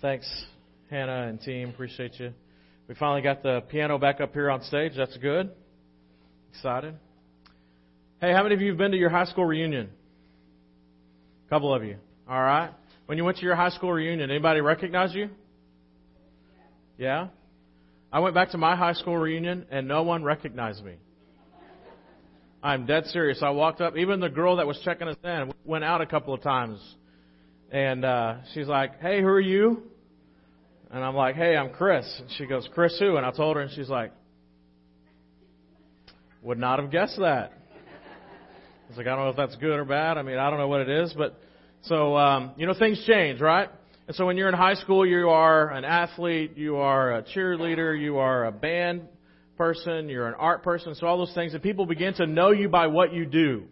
Thanks, Hannah and team. Appreciate you. We finally got the piano back up here on stage. That's good. Excited. Hey, how many of you have been to your high school reunion? A couple of you. All right. When you went to your high school reunion, anybody recognize you? Yeah? I went back to my high school reunion and no one recognized me. I'm dead serious. I walked up, even the girl that was checking us in went out a couple of times. And uh, she's like, Hey, who are you? And I'm like, Hey, I'm Chris. And she goes, Chris who? And I told her, and she's like, Would not have guessed that. I was like, I don't know if that's good or bad. I mean, I don't know what it is, but so um, you know, things change, right? And so when you're in high school, you are an athlete, you are a cheerleader, you are a band person, you're an art person, so all those things, and people begin to know you by what you do.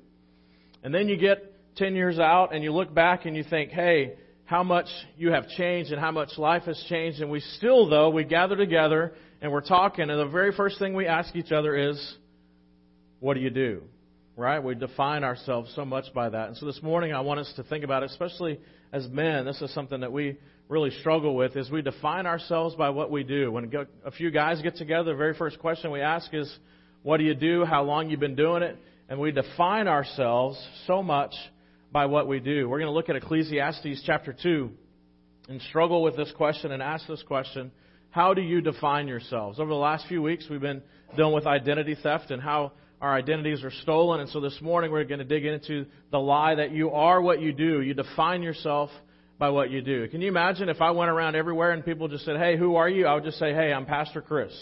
And then you get 10 years out and you look back and you think, hey, how much you have changed and how much life has changed. And we still, though, we gather together and we're talking, and the very first thing we ask each other is, what do you do? Right? We define ourselves so much by that. And so this morning I want us to think about it, especially as men. This is something that we really struggle with is we define ourselves by what we do. When a few guys get together, the very first question we ask is, what do you do? How long you've been doing it? And we define ourselves so much by what we do. We're going to look at Ecclesiastes chapter 2 and struggle with this question and ask this question. How do you define yourselves? Over the last few weeks, we've been dealing with identity theft and how our identities are stolen. And so this morning, we're going to dig into the lie that you are what you do. You define yourself by what you do. Can you imagine if I went around everywhere and people just said, Hey, who are you? I would just say, Hey, I'm Pastor Chris.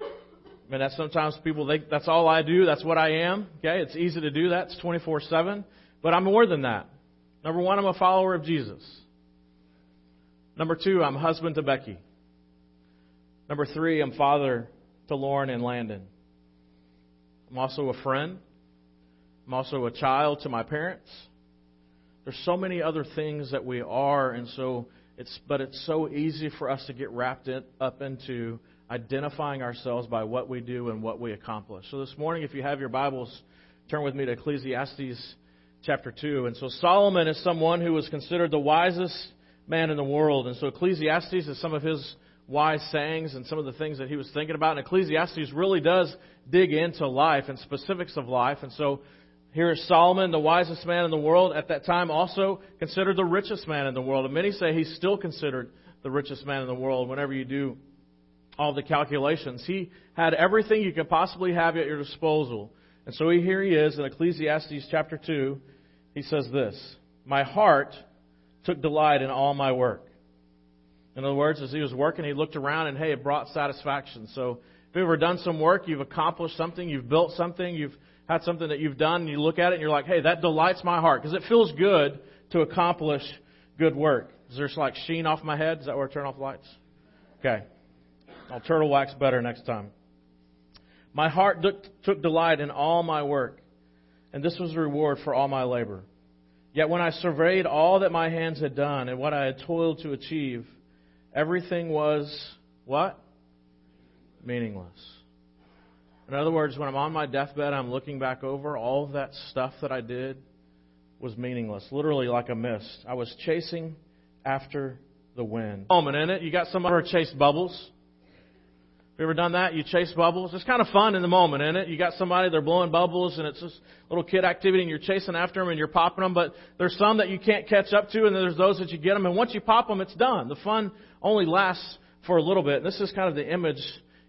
I mean, that's sometimes people think that's all I do. That's what I am. Okay. It's easy to do that. It's 24 7. But I'm more than that. Number one, I'm a follower of Jesus. Number two, I'm husband to Becky. Number three, I'm father to Lauren and Landon. I'm also a friend. I'm also a child to my parents. There's so many other things that we are, and so it's but it's so easy for us to get wrapped in, up into identifying ourselves by what we do and what we accomplish. So this morning, if you have your Bibles, turn with me to Ecclesiastes chapter 2. And so Solomon is someone who was considered the wisest man in the world. And so Ecclesiastes is some of his wise sayings and some of the things that he was thinking about. And Ecclesiastes really does dig into life and specifics of life. And so here is Solomon, the wisest man in the world, at that time also considered the richest man in the world. And many say he's still considered the richest man in the world whenever you do all the calculations. He had everything you could possibly have at your disposal. And so here he is in Ecclesiastes chapter 2. He says this My heart took delight in all my work. In other words, as he was working, he looked around and, hey, it brought satisfaction. So if you've ever done some work, you've accomplished something, you've built something, you've had something that you've done, and you look at it and you're like, hey, that delights my heart because it feels good to accomplish good work. Is there like sheen off my head? Is that where I turn off lights? Okay. I'll turtle wax better next time. My heart took delight in all my work, and this was the reward for all my labor. Yet when I surveyed all that my hands had done and what I had toiled to achieve, everything was what? Meaningless. In other words, when I'm on my deathbed, I'm looking back over all of that stuff that I did was meaningless, literally like a mist. I was chasing after the wind. Moment in it, you got somebody who chased bubbles. You ever done that? You chase bubbles. It's kind of fun in the moment, isn't it? You got somebody they're blowing bubbles, and it's this little kid activity, and you're chasing after them, and you're popping them. But there's some that you can't catch up to, and there's those that you get them, and once you pop them, it's done. The fun only lasts for a little bit. And this is kind of the image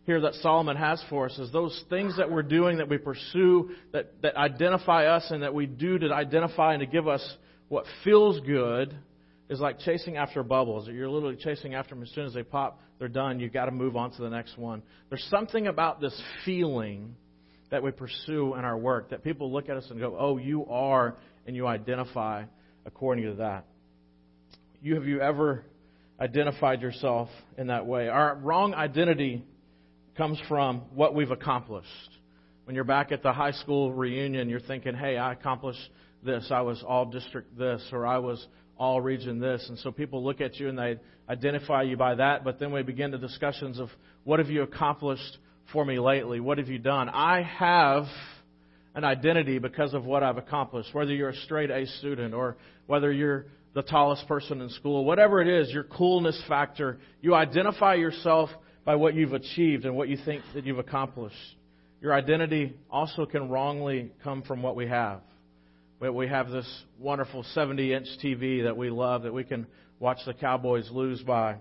here that Solomon has for us is those things that we're doing, that we pursue, that, that identify us and that we do to identify and to give us what feels good is like chasing after bubbles. You're literally chasing after them as soon as they pop, they're done. You've got to move on to the next one. There's something about this feeling that we pursue in our work that people look at us and go, oh, you are, and you identify according to that. You have you ever identified yourself in that way? Our wrong identity comes from what we've accomplished. When you're back at the high school reunion, you're thinking, hey, I accomplished this. I was all district this, or I was all region this. And so people look at you and they identify you by that, but then we begin the discussions of what have you accomplished for me lately? What have you done? I have an identity because of what I've accomplished, whether you're a straight A student or whether you're the tallest person in school, whatever it is, your coolness factor, you identify yourself by what you've achieved and what you think that you've accomplished. Your identity also can wrongly come from what we have. We have this wonderful 70 inch TV that we love that we can watch the Cowboys lose by.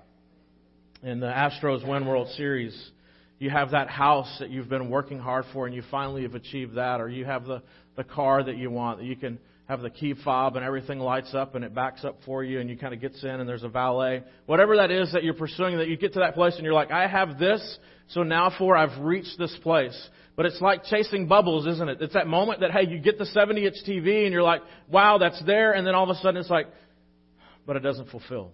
In the Astros win World Series, you have that house that you've been working hard for and you finally have achieved that, or you have the, the car that you want that you can have the key fob and everything lights up and it backs up for you and you kind of gets in and there's a valet. Whatever that is that you're pursuing, that you get to that place and you're like, I have this, so now for I've reached this place. But it's like chasing bubbles, isn't it? It's that moment that, hey, you get the 70 inch TV and you're like, wow, that's there, and then all of a sudden it's like, but it doesn't fulfill.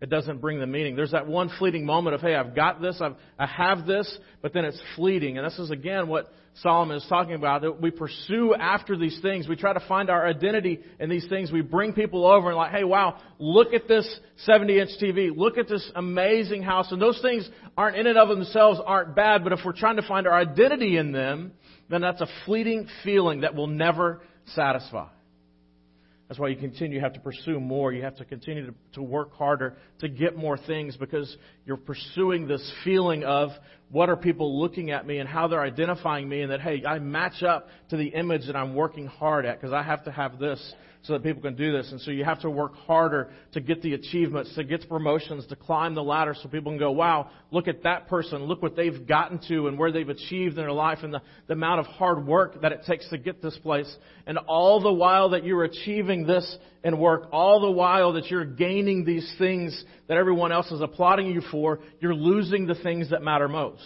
It doesn't bring the meaning. There's that one fleeting moment of, hey, I've got this, I've, I have this, but then it's fleeting. And this is again what Solomon is talking about, that we pursue after these things. We try to find our identity in these things. We bring people over and like, hey, wow, look at this 70 inch TV. Look at this amazing house. And those things aren't in and of themselves aren't bad, but if we're trying to find our identity in them, then that's a fleeting feeling that will never satisfy. That's why you continue, you have to pursue more. You have to continue to, to work harder to get more things because you're pursuing this feeling of what are people looking at me and how they're identifying me and that, hey, I match up to the image that I'm working hard at because I have to have this so that people can do this. And so you have to work harder to get the achievements, to get the promotions, to climb the ladder so people can go, wow, look at that person. Look what they've gotten to and where they've achieved in their life and the, the amount of hard work that it takes to get this place. And all the while that you're achieving this in work, all the while that you're gaining these things that everyone else is applauding you for, you're losing the things that matter most.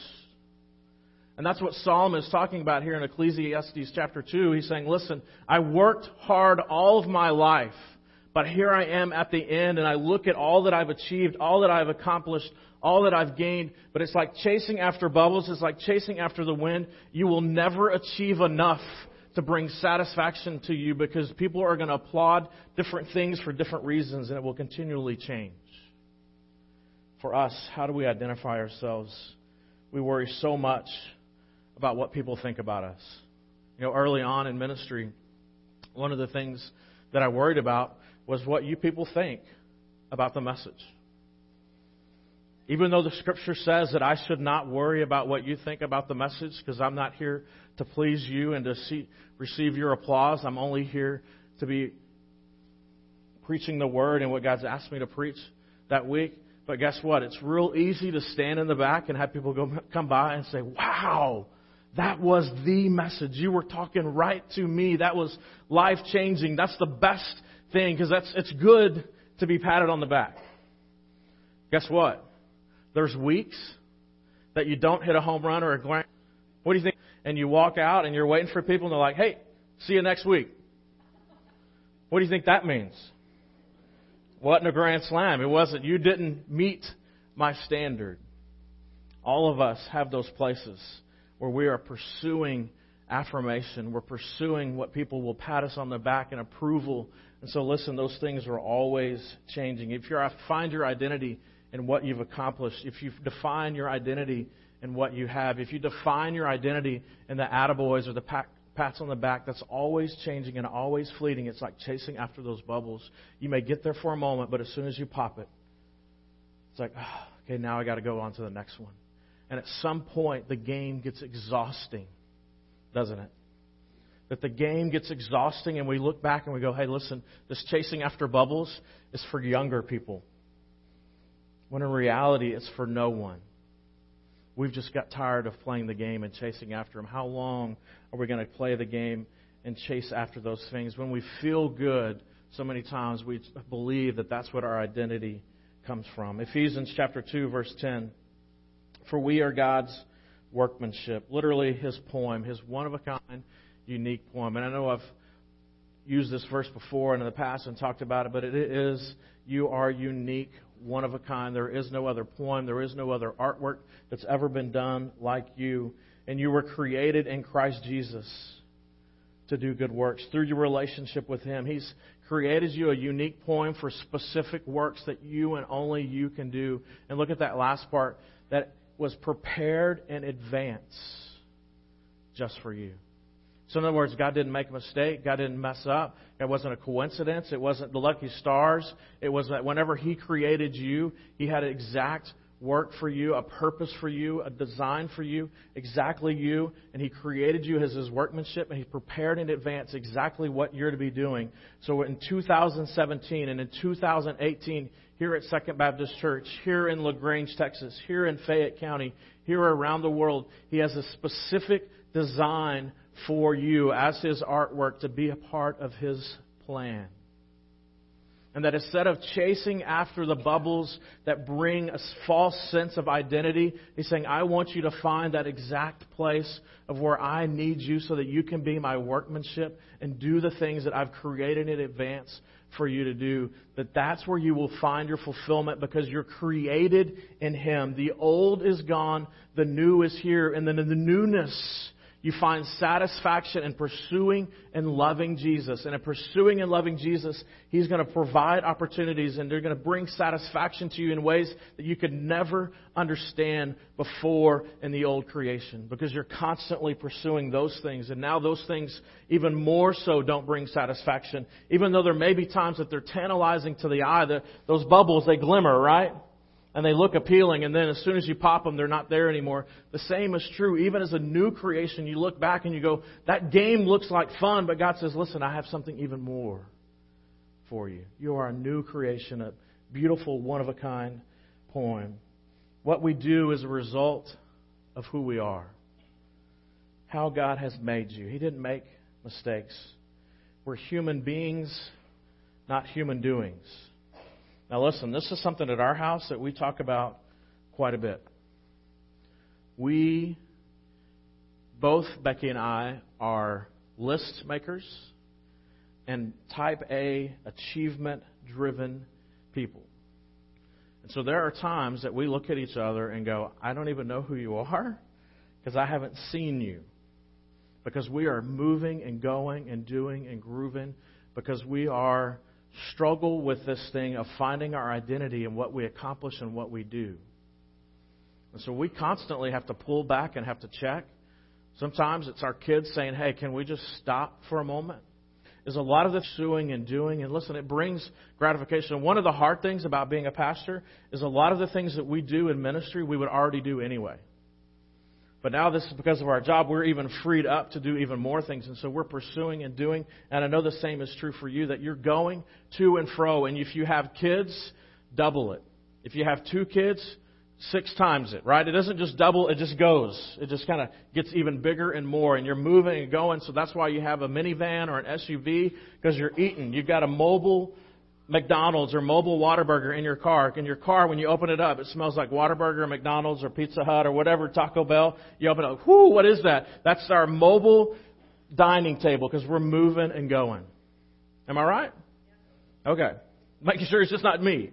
And that's what Solomon is talking about here in Ecclesiastes chapter 2. He's saying, listen, I worked hard all of my life, but here I am at the end and I look at all that I've achieved, all that I've accomplished, all that I've gained, but it's like chasing after bubbles. It's like chasing after the wind. You will never achieve enough to bring satisfaction to you because people are going to applaud different things for different reasons and it will continually change. For us, how do we identify ourselves? We worry so much about what people think about us. You know, early on in ministry, one of the things that I worried about was what you people think about the message. Even though the scripture says that I should not worry about what you think about the message because I'm not here to please you and to see, receive your applause. I'm only here to be preaching the word and what God's asked me to preach that week. But guess what? It's real easy to stand in the back and have people go, come by and say, wow, that was the message. You were talking right to me. That was life changing. That's the best thing because it's good to be patted on the back. Guess what? There's weeks that you don't hit a home run or a grand. What do you think? And you walk out and you're waiting for people and they're like, hey, see you next week. What do you think that means? Wasn't a grand slam. It wasn't. You didn't meet my standard. All of us have those places where we are pursuing affirmation. We're pursuing what people will pat us on the back and approval. And so, listen, those things are always changing. If you find your identity in what you've accomplished, if you define your identity in what you have, if you define your identity in the attaboys or the pats on the back, that's always changing and always fleeting. It's like chasing after those bubbles. You may get there for a moment, but as soon as you pop it, it's like, oh, okay, now I got to go on to the next one. And at some point, the game gets exhausting, doesn't it? That the game gets exhausting, and we look back and we go, hey, listen, this chasing after bubbles is for younger people. When in reality, it's for no one. We've just got tired of playing the game and chasing after them. How long are we going to play the game and chase after those things? When we feel good, so many times we believe that that's what our identity comes from. Ephesians chapter 2, verse 10. For we are God's workmanship. Literally, his poem, his one of a kind, unique poem. And I know I've used this verse before and in the past and talked about it, but it is you are unique, one of a kind. There is no other poem, there is no other artwork that's ever been done like you. And you were created in Christ Jesus to do good works through your relationship with Him. He's created you a unique poem for specific works that you and only you can do. And look at that last part that was prepared in advance just for you. So in other words, God didn't make a mistake. God didn't mess up. It wasn't a coincidence. It wasn't the lucky stars. It was that whenever He created you, He had an exact work for you, a purpose for you, a design for you, exactly you, and He created you as His workmanship, and He prepared in advance exactly what you're to be doing. So in 2017 and in 2018, here at Second Baptist Church, here in LaGrange, Texas, here in Fayette County, here around the world, He has a specific design for you as His artwork to be a part of His plan. And that instead of chasing after the bubbles that bring a false sense of identity, he's saying, I want you to find that exact place of where I need you so that you can be my workmanship and do the things that I've created in advance for you to do. That that's where you will find your fulfillment because you're created in him. The old is gone, the new is here, and then in the newness, you find satisfaction in pursuing and loving Jesus. And in pursuing and loving Jesus, He's going to provide opportunities and they're going to bring satisfaction to you in ways that you could never understand before in the old creation because you're constantly pursuing those things. And now those things, even more so, don't bring satisfaction. Even though there may be times that they're tantalizing to the eye, the, those bubbles, they glimmer, right? And they look appealing, and then as soon as you pop them, they're not there anymore. The same is true. Even as a new creation, you look back and you go, that game looks like fun, but God says, listen, I have something even more for you. You are a new creation, a beautiful, one of a kind poem. What we do is a result of who we are, how God has made you. He didn't make mistakes. We're human beings, not human doings. Now, listen, this is something at our house that we talk about quite a bit. We, both Becky and I, are list makers and type A, achievement driven people. And so there are times that we look at each other and go, I don't even know who you are because I haven't seen you. Because we are moving and going and doing and grooving because we are struggle with this thing of finding our identity in what we accomplish and what we do. And so we constantly have to pull back and have to check. Sometimes it's our kids saying, hey, can we just stop for a moment? There's a lot of the suing and doing, and listen, it brings gratification. One of the hard things about being a pastor is a lot of the things that we do in ministry we would already do anyway. But now this is because of our job, we're even freed up to do even more things. And so we're pursuing and doing. And I know the same is true for you that you're going to and fro. And if you have kids, double it. If you have two kids, six times it, right? It doesn't just double, it just goes. It just kind of gets even bigger and more. And you're moving and going. So that's why you have a minivan or an SUV because you're eating. You've got a mobile McDonald's or mobile Whataburger in your car. In your car, when you open it up, it smells like Whataburger, McDonald's, or Pizza Hut, or whatever, Taco Bell. You open it up, whoo, what is that? That's our mobile dining table because we're moving and going. Am I right? Okay. Making sure it's just not me.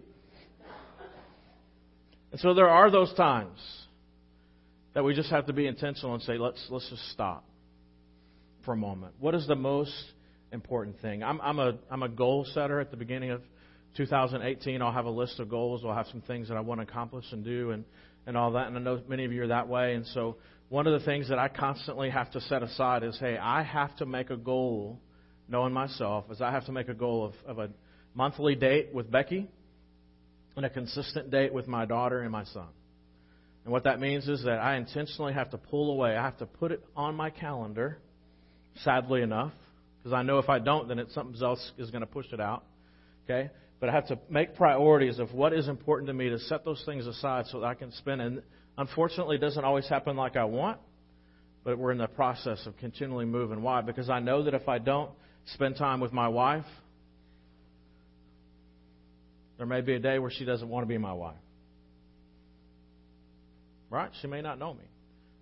And so there are those times that we just have to be intentional and say, let's, let's just stop for a moment. What is the most important thing. I'm, I'm, a, I'm a goal setter at the beginning of 2018. I'll have a list of goals. I'll have some things that I want to accomplish and do and, and all that. And I know many of you are that way. And so one of the things that I constantly have to set aside is, hey, I have to make a goal, knowing myself, is I have to make a goal of, of a monthly date with Becky and a consistent date with my daughter and my son. And what that means is that I intentionally have to pull away. I have to put it on my calendar, sadly enough, because I know if I don't, then it's something else is going to push it out. Okay? But I have to make priorities of what is important to me to set those things aside so that I can spend. And unfortunately, it doesn't always happen like I want, but we're in the process of continually moving. Why? Because I know that if I don't spend time with my wife, there may be a day where she doesn't want to be my wife. Right? She may not know me.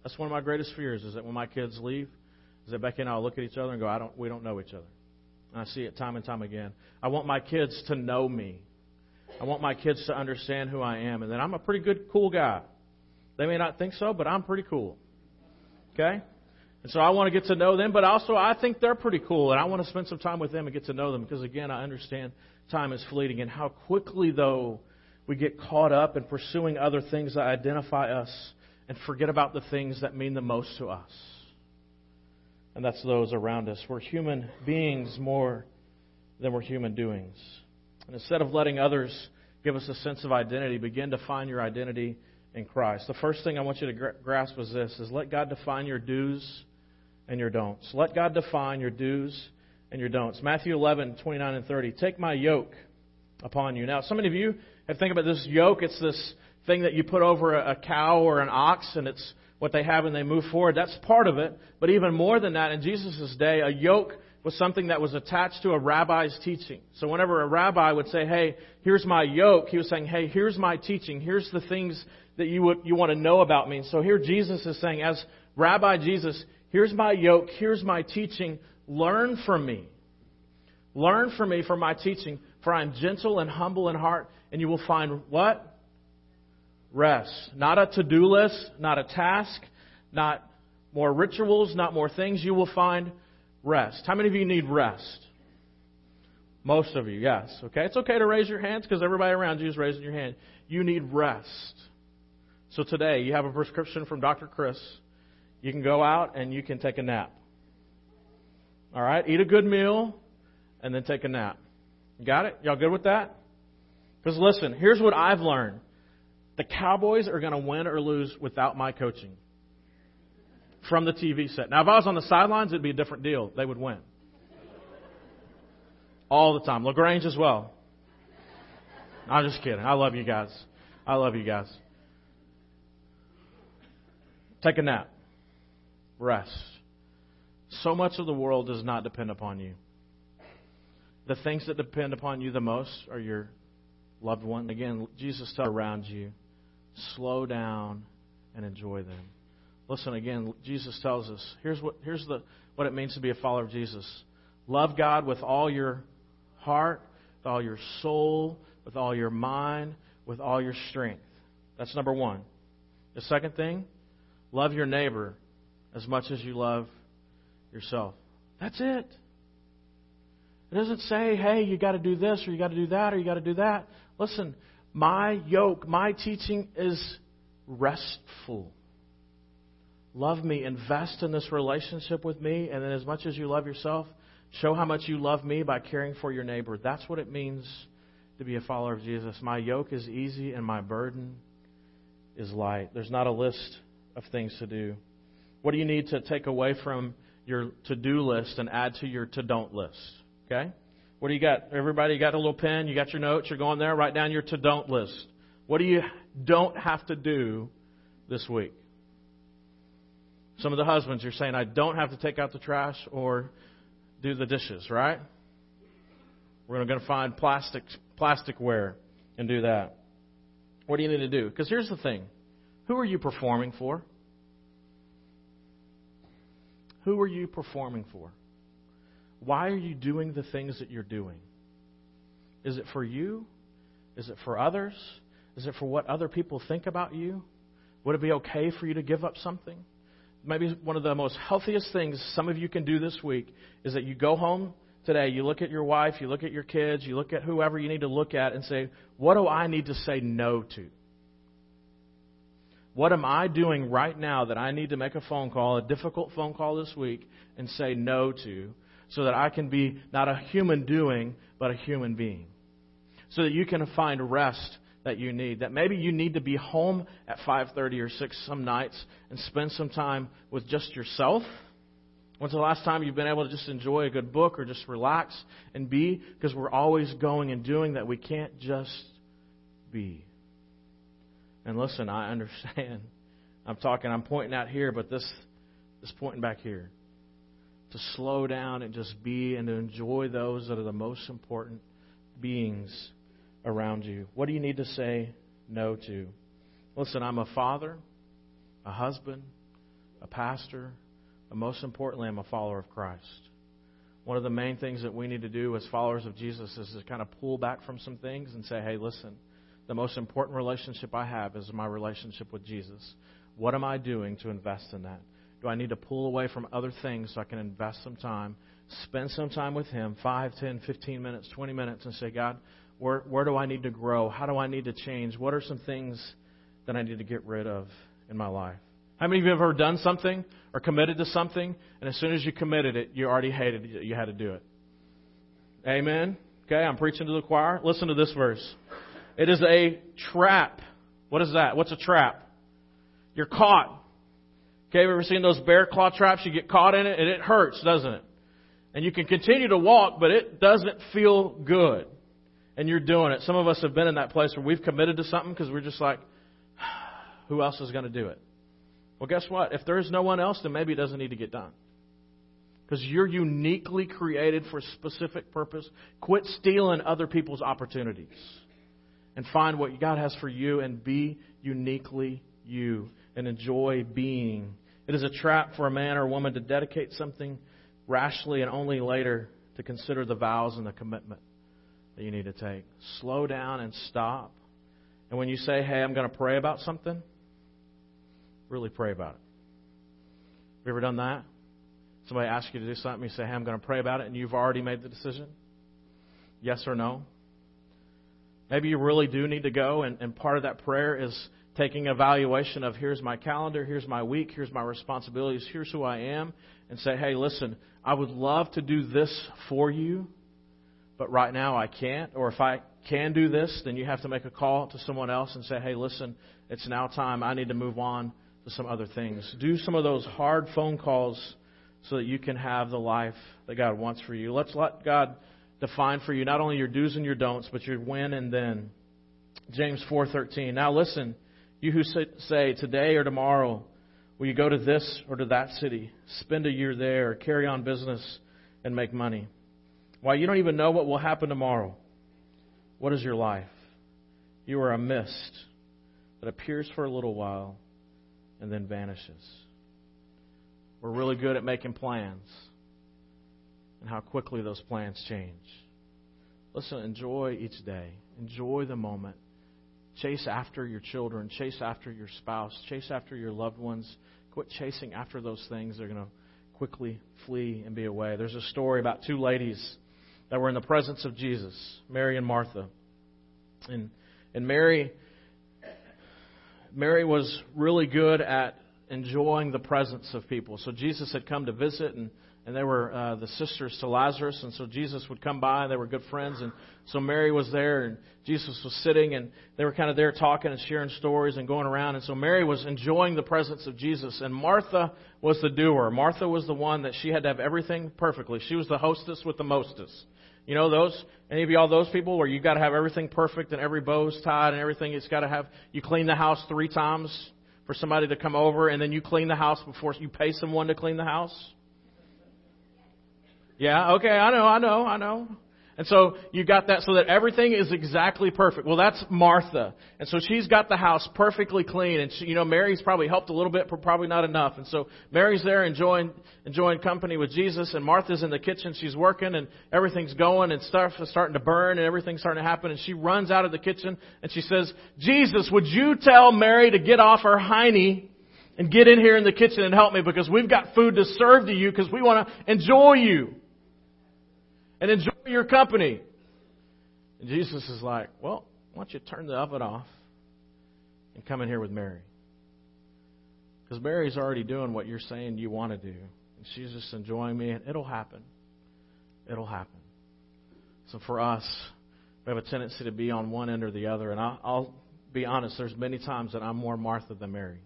That's one of my greatest fears is that when my kids leave, is that Becky and I will look at each other and go, I don't, we don't know each other. And I see it time and time again. I want my kids to know me. I want my kids to understand who I am and that I'm a pretty good, cool guy. They may not think so, but I'm pretty cool. Okay? And so I want to get to know them, but also I think they're pretty cool, and I want to spend some time with them and get to know them because, again, I understand time is fleeting and how quickly, though, we get caught up in pursuing other things that identify us and forget about the things that mean the most to us. And that's those around us. We're human beings more than we're human doings. And instead of letting others give us a sense of identity, begin to find your identity in Christ. The first thing I want you to grasp is this is let God define your do's and your don'ts. Let God define your do's and your don'ts. Matthew 11, 29 and 30. Take my yoke upon you. Now, so many of you have think about this yoke. It's this thing that you put over a cow or an ox, and it's what they have and they move forward. That's part of it. But even more than that, in Jesus' day, a yoke was something that was attached to a rabbi's teaching. So whenever a rabbi would say, hey, here's my yoke, he was saying, hey, here's my teaching. Here's the things that you, would, you want to know about me. so here Jesus is saying, as Rabbi Jesus, here's my yoke, here's my teaching. Learn from me. Learn from me for my teaching, for I am gentle and humble in heart, and you will find what? Rest. Not a to do list, not a task, not more rituals, not more things. You will find rest. How many of you need rest? Most of you, yes. Okay, it's okay to raise your hands because everybody around you is raising your hand. You need rest. So today, you have a prescription from Dr. Chris. You can go out and you can take a nap. All right, eat a good meal and then take a nap. Got it? Y'all good with that? Because listen, here's what I've learned the Cowboys are going to win or lose without my coaching from the TV set. Now, if I was on the sidelines, it'd be a different deal. They would win. All the time. LaGrange as well. I'm just kidding. I love you guys. I love you guys. Take a nap. Rest. So much of the world does not depend upon you. The things that depend upon you the most are your loved one. Again, Jesus around you, slow down and enjoy them. Listen again, Jesus tells us, here's what here's the what it means to be a follower of Jesus. Love God with all your heart, with all your soul, with all your mind, with all your strength. That's number 1. The second thing, love your neighbor as much as you love yourself. That's it. It doesn't say, hey, you got to do this or you got to do that or you got to do that. Listen, my yoke, my teaching is restful. Love me, invest in this relationship with me, and then as much as you love yourself, show how much you love me by caring for your neighbor. That's what it means to be a follower of Jesus. My yoke is easy and my burden is light. There's not a list of things to do. What do you need to take away from your to do list and add to your to don't list? Okay? What do you got? Everybody, got a little pen, you got your notes, you're going there, write down your to don't list. What do you don't have to do this week? Some of the husbands, you're saying, I don't have to take out the trash or do the dishes, right? We're going to find plastic, plasticware and do that. What do you need to do? Because here's the thing who are you performing for? Who are you performing for? Why are you doing the things that you're doing? Is it for you? Is it for others? Is it for what other people think about you? Would it be okay for you to give up something? Maybe one of the most healthiest things some of you can do this week is that you go home today, you look at your wife, you look at your kids, you look at whoever you need to look at and say, What do I need to say no to? What am I doing right now that I need to make a phone call, a difficult phone call this week, and say no to? So that I can be not a human doing, but a human being. So that you can find rest that you need. That maybe you need to be home at 5:30 or 6 some nights and spend some time with just yourself. When's the last time you've been able to just enjoy a good book or just relax and be? Because we're always going and doing that. We can't just be. And listen, I understand. I'm talking, I'm pointing out here, but this is pointing back here to slow down and just be and to enjoy those that are the most important beings around you. What do you need to say no to? Listen, I'm a father, a husband, a pastor, but most importantly, I'm a follower of Christ. One of the main things that we need to do as followers of Jesus is to kind of pull back from some things and say, hey, listen, the most important relationship I have is my relationship with Jesus. What am I doing to invest in that? Do I need to pull away from other things so I can invest some time, spend some time with Him, 5, 10, 15 minutes, 20 minutes, and say, God, where, where do I need to grow? How do I need to change? What are some things that I need to get rid of in my life? How many of you have ever done something or committed to something, and as soon as you committed it, you already hated it, you had to do it? Amen. Okay, I'm preaching to the choir. Listen to this verse. It is a trap. What is that? What's a trap? You're caught. Okay, you ever seen those bear claw traps? You get caught in it and it hurts, doesn't it? And you can continue to walk, but it doesn't feel good. And you're doing it. Some of us have been in that place where we've committed to something because we're just like, who else is going to do it? Well, guess what? If there's no one else, then maybe it doesn't need to get done. Because you're uniquely created for a specific purpose. Quit stealing other people's opportunities and find what God has for you and be uniquely you and enjoy being. It is a trap for a man or woman to dedicate something rashly and only later to consider the vows and the commitment that you need to take. Slow down and stop. And when you say, hey, I'm going to pray about something, really pray about it. Have you ever done that? Somebody asks you to do something, you say, hey, I'm going to pray about it, and you've already made the decision? Yes or no? Maybe you really do need to go, and, and part of that prayer is taking evaluation of here's my calendar, here's my week, here's my responsibilities, here's who I am, and say, hey, listen, I would love to do this for you, but right now I can't. Or if I can do this, then you have to make a call to someone else and say, hey, listen, it's now time. I need to move on to some other things. Do some of those hard phone calls so that you can have the life that God wants for you. Let's let God define for you not only your do's and your don'ts, but your when and then. James 4:13. Now listen, you who say today or tomorrow will you go to this or to that city, spend a year there, carry on business and make money. Why you don't even know what will happen tomorrow. What is your life? You are a mist that appears for a little while and then vanishes. We're really good at making plans and how quickly those plans change. Listen, enjoy each day. Enjoy the moment. Chase after your children. Chase after your spouse. Chase after your loved ones. Quit chasing after those things. They're going to quickly flee and be away. There's a story about two ladies that were in the presence of Jesus, Mary and Martha. And, and Mary, Mary was really good at enjoying the presence of people. So Jesus had come to visit, and, and they were uh, the sisters to Lazarus, and so Jesus would come by, and they were good friends. And so Mary was there, and Jesus was sitting, and they were kind of there talking and sharing stories and going around. And so Mary was enjoying the presence of Jesus, and Martha was the doer. Martha was the one that she had to have everything perfectly. She was the hostess with the mostess. You know those? Any of y'all those people where you got to have everything perfect and every bow's tied and everything? It's got to have. You clean the house three times for somebody to come over, and then you clean the house before you pay someone to clean the house? Yeah, okay, I know, I know, I know. And so you got that so that everything is exactly perfect. Well, that's Martha. And so she's got the house perfectly clean. And she, you know, Mary's probably helped a little bit, but probably not enough. And so Mary's there enjoying, enjoying company with Jesus. And Martha's in the kitchen. She's working and everything's going and stuff is starting to burn and everything's starting to happen. And she runs out of the kitchen and she says, Jesus, would you tell Mary to get off her hiney and get in here in the kitchen and help me because we've got food to serve to you because we want to enjoy you and enjoy your company. And Jesus is like, well, why don't you turn the oven off and come in here with Mary? Because Mary's already doing what you're saying you want to do. And she's just enjoying me, and it'll happen. It'll happen. So for us, we have a tendency to be on one end or the other. And I'll, I'll be honest, there's many times that I'm more Martha than Mary.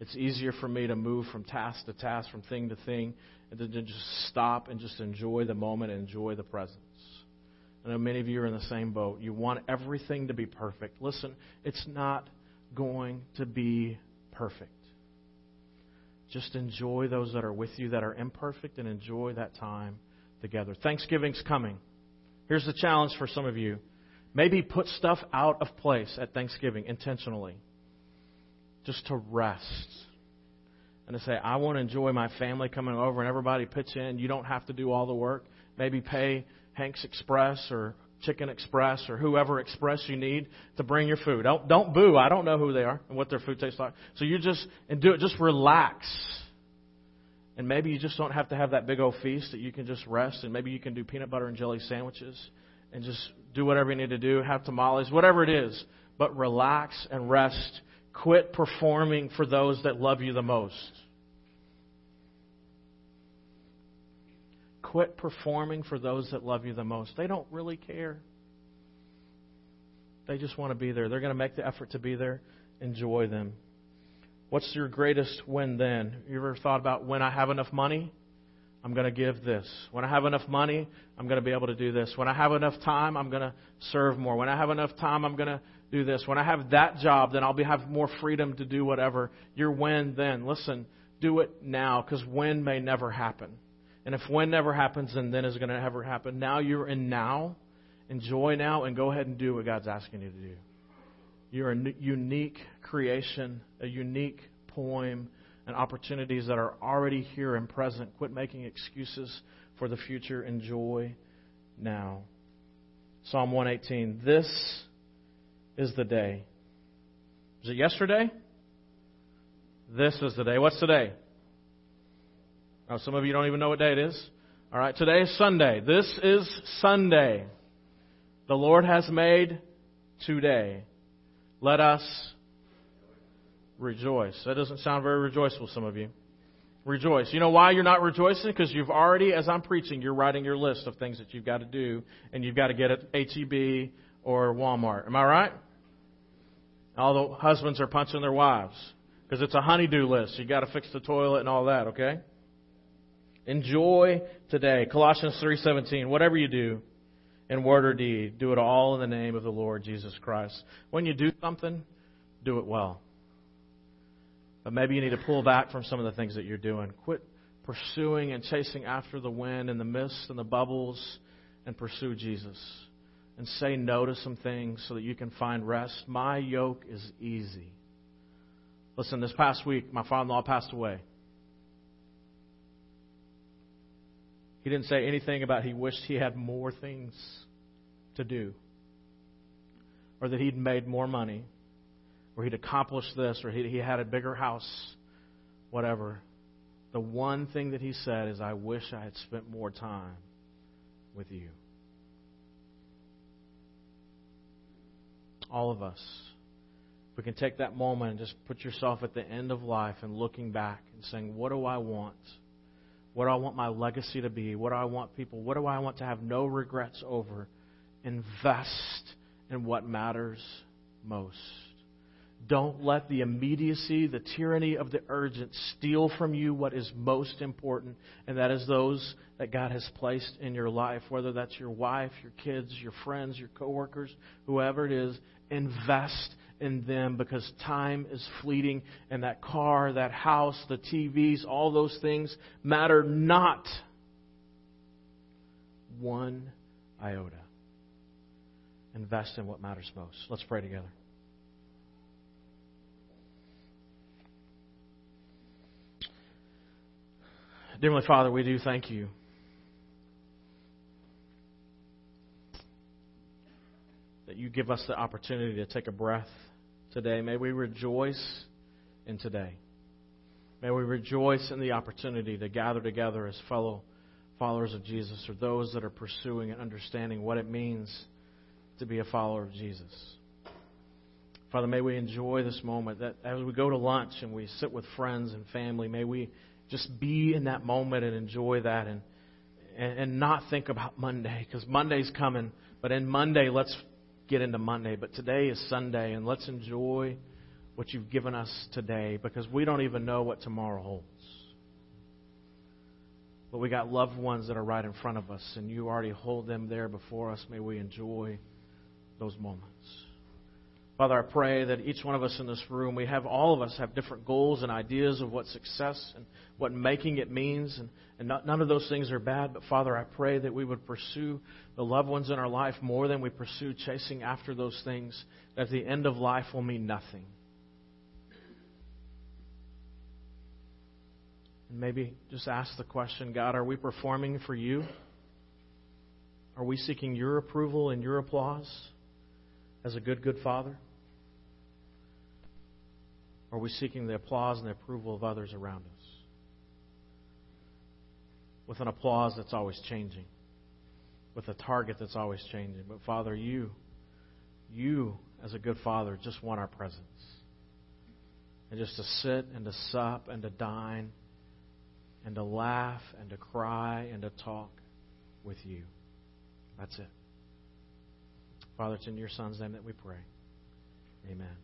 It's easier for me to move from task to task, from thing to thing, and to just stop and just enjoy the moment and enjoy the presence. I know many of you are in the same boat. You want everything to be perfect. Listen, it's not going to be perfect. Just enjoy those that are with you that are imperfect and enjoy that time together. Thanksgiving's coming. Here's the challenge for some of you. Maybe put stuff out of place at Thanksgiving intentionally. Just to rest and to say, I want to enjoy my family coming over and everybody pitch in. You don't have to do all the work. Maybe pay Hank's Express or Chicken Express or whoever express you need to bring your food. Don't don't boo. I don't know who they are and what their food tastes like. So you just and do it. Just relax. And maybe you just don't have to have that big old feast that you can just rest and maybe you can do peanut butter and jelly sandwiches and just do whatever you need to do, have tamales, whatever it is. But relax and rest Quit performing for those that love you the most. Quit performing for those that love you the most. They don't really care. They just want to be there. They're going to make the effort to be there. Enjoy them. What's your greatest win then? You ever thought about when I have enough money? I'm going to give this. When I have enough money, I'm going to be able to do this. When I have enough time, I'm going to serve more. When I have enough time, I'm going to do this. When I have that job, then I'll be, have more freedom to do whatever. Your when then. Listen, do it now because when may never happen. And if when never happens, then then is going to ever happen. Now you're in now. Enjoy now and go ahead and do what God's asking you to do. You're a unique creation, a unique poem, and opportunities that are already here and present. Quit making excuses for the future. Enjoy now. Psalm 118. This is the day. Is it yesterday? This is the day. What's today? Oh, some of you don't even know what day it is. All right, today is Sunday. This is Sunday. The Lord has made today. Let us rejoice. That doesn't sound very rejoiceful, some of you. Rejoice. You know why you're not rejoicing? Because you've already, as I'm preaching, you're writing your list of things that you've got to do, and you've got to get at HEB or Walmart. Am I right? All the husbands are punching their wives because it's a honeydew list. You've got to fix the toilet and all that, okay? Enjoy today. Colossians 3:17. Whatever you do, in word or deed, do it all in the name of the Lord Jesus Christ. When you do something, do it well. But maybe you need to pull back from some of the things that you're doing. Quit pursuing and chasing after the wind and the mist and the bubbles and pursue Jesus. And say no to some things so that you can find rest. My yoke is easy. Listen, this past week, my father in law passed away. He didn't say anything about he wished he had more things to do, or that he'd made more money, or he'd accomplished this, or he, he had a bigger house, whatever. The one thing that he said is, I wish I had spent more time with you. All of us. We can take that moment and just put yourself at the end of life and looking back and saying, What do I want? What do I want my legacy to be? What do I want people? What do I want to have no regrets over? Invest in what matters most. Don't let the immediacy, the tyranny of the urgent steal from you what is most important, and that is those that God has placed in your life, whether that's your wife, your kids, your friends, your coworkers, whoever it is. Invest in them because time is fleeting, and that car, that house, the TVs, all those things matter not one iota. Invest in what matters most. Let's pray together. Dear Heavenly Father, we do thank you. That you give us the opportunity to take a breath today. May we rejoice in today. May we rejoice in the opportunity to gather together as fellow followers of Jesus or those that are pursuing and understanding what it means to be a follower of Jesus. Father, may we enjoy this moment that as we go to lunch and we sit with friends and family, may we just be in that moment and enjoy that and, and, and not think about Monday because Monday's coming. But in Monday, let's get into Monday. But today is Sunday and let's enjoy what you've given us today because we don't even know what tomorrow holds. But we got loved ones that are right in front of us and you already hold them there before us. May we enjoy those moments. Father, I pray that each one of us in this room, we have all of us have different goals and ideas of what success and what making it means, and, and not, none of those things are bad. But Father, I pray that we would pursue the loved ones in our life more than we pursue chasing after those things. That at the end of life will mean nothing. And maybe just ask the question, God, are we performing for you? Are we seeking your approval and your applause as a good, good father? Are we seeking the applause and the approval of others around us? With an applause that's always changing, with a target that's always changing. But Father, you, you, as a good father, just want our presence. and just to sit and to sup and to dine and to laugh and to cry and to talk with you. That's it. Father, it's in your Son's name that we pray. Amen.